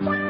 Bye.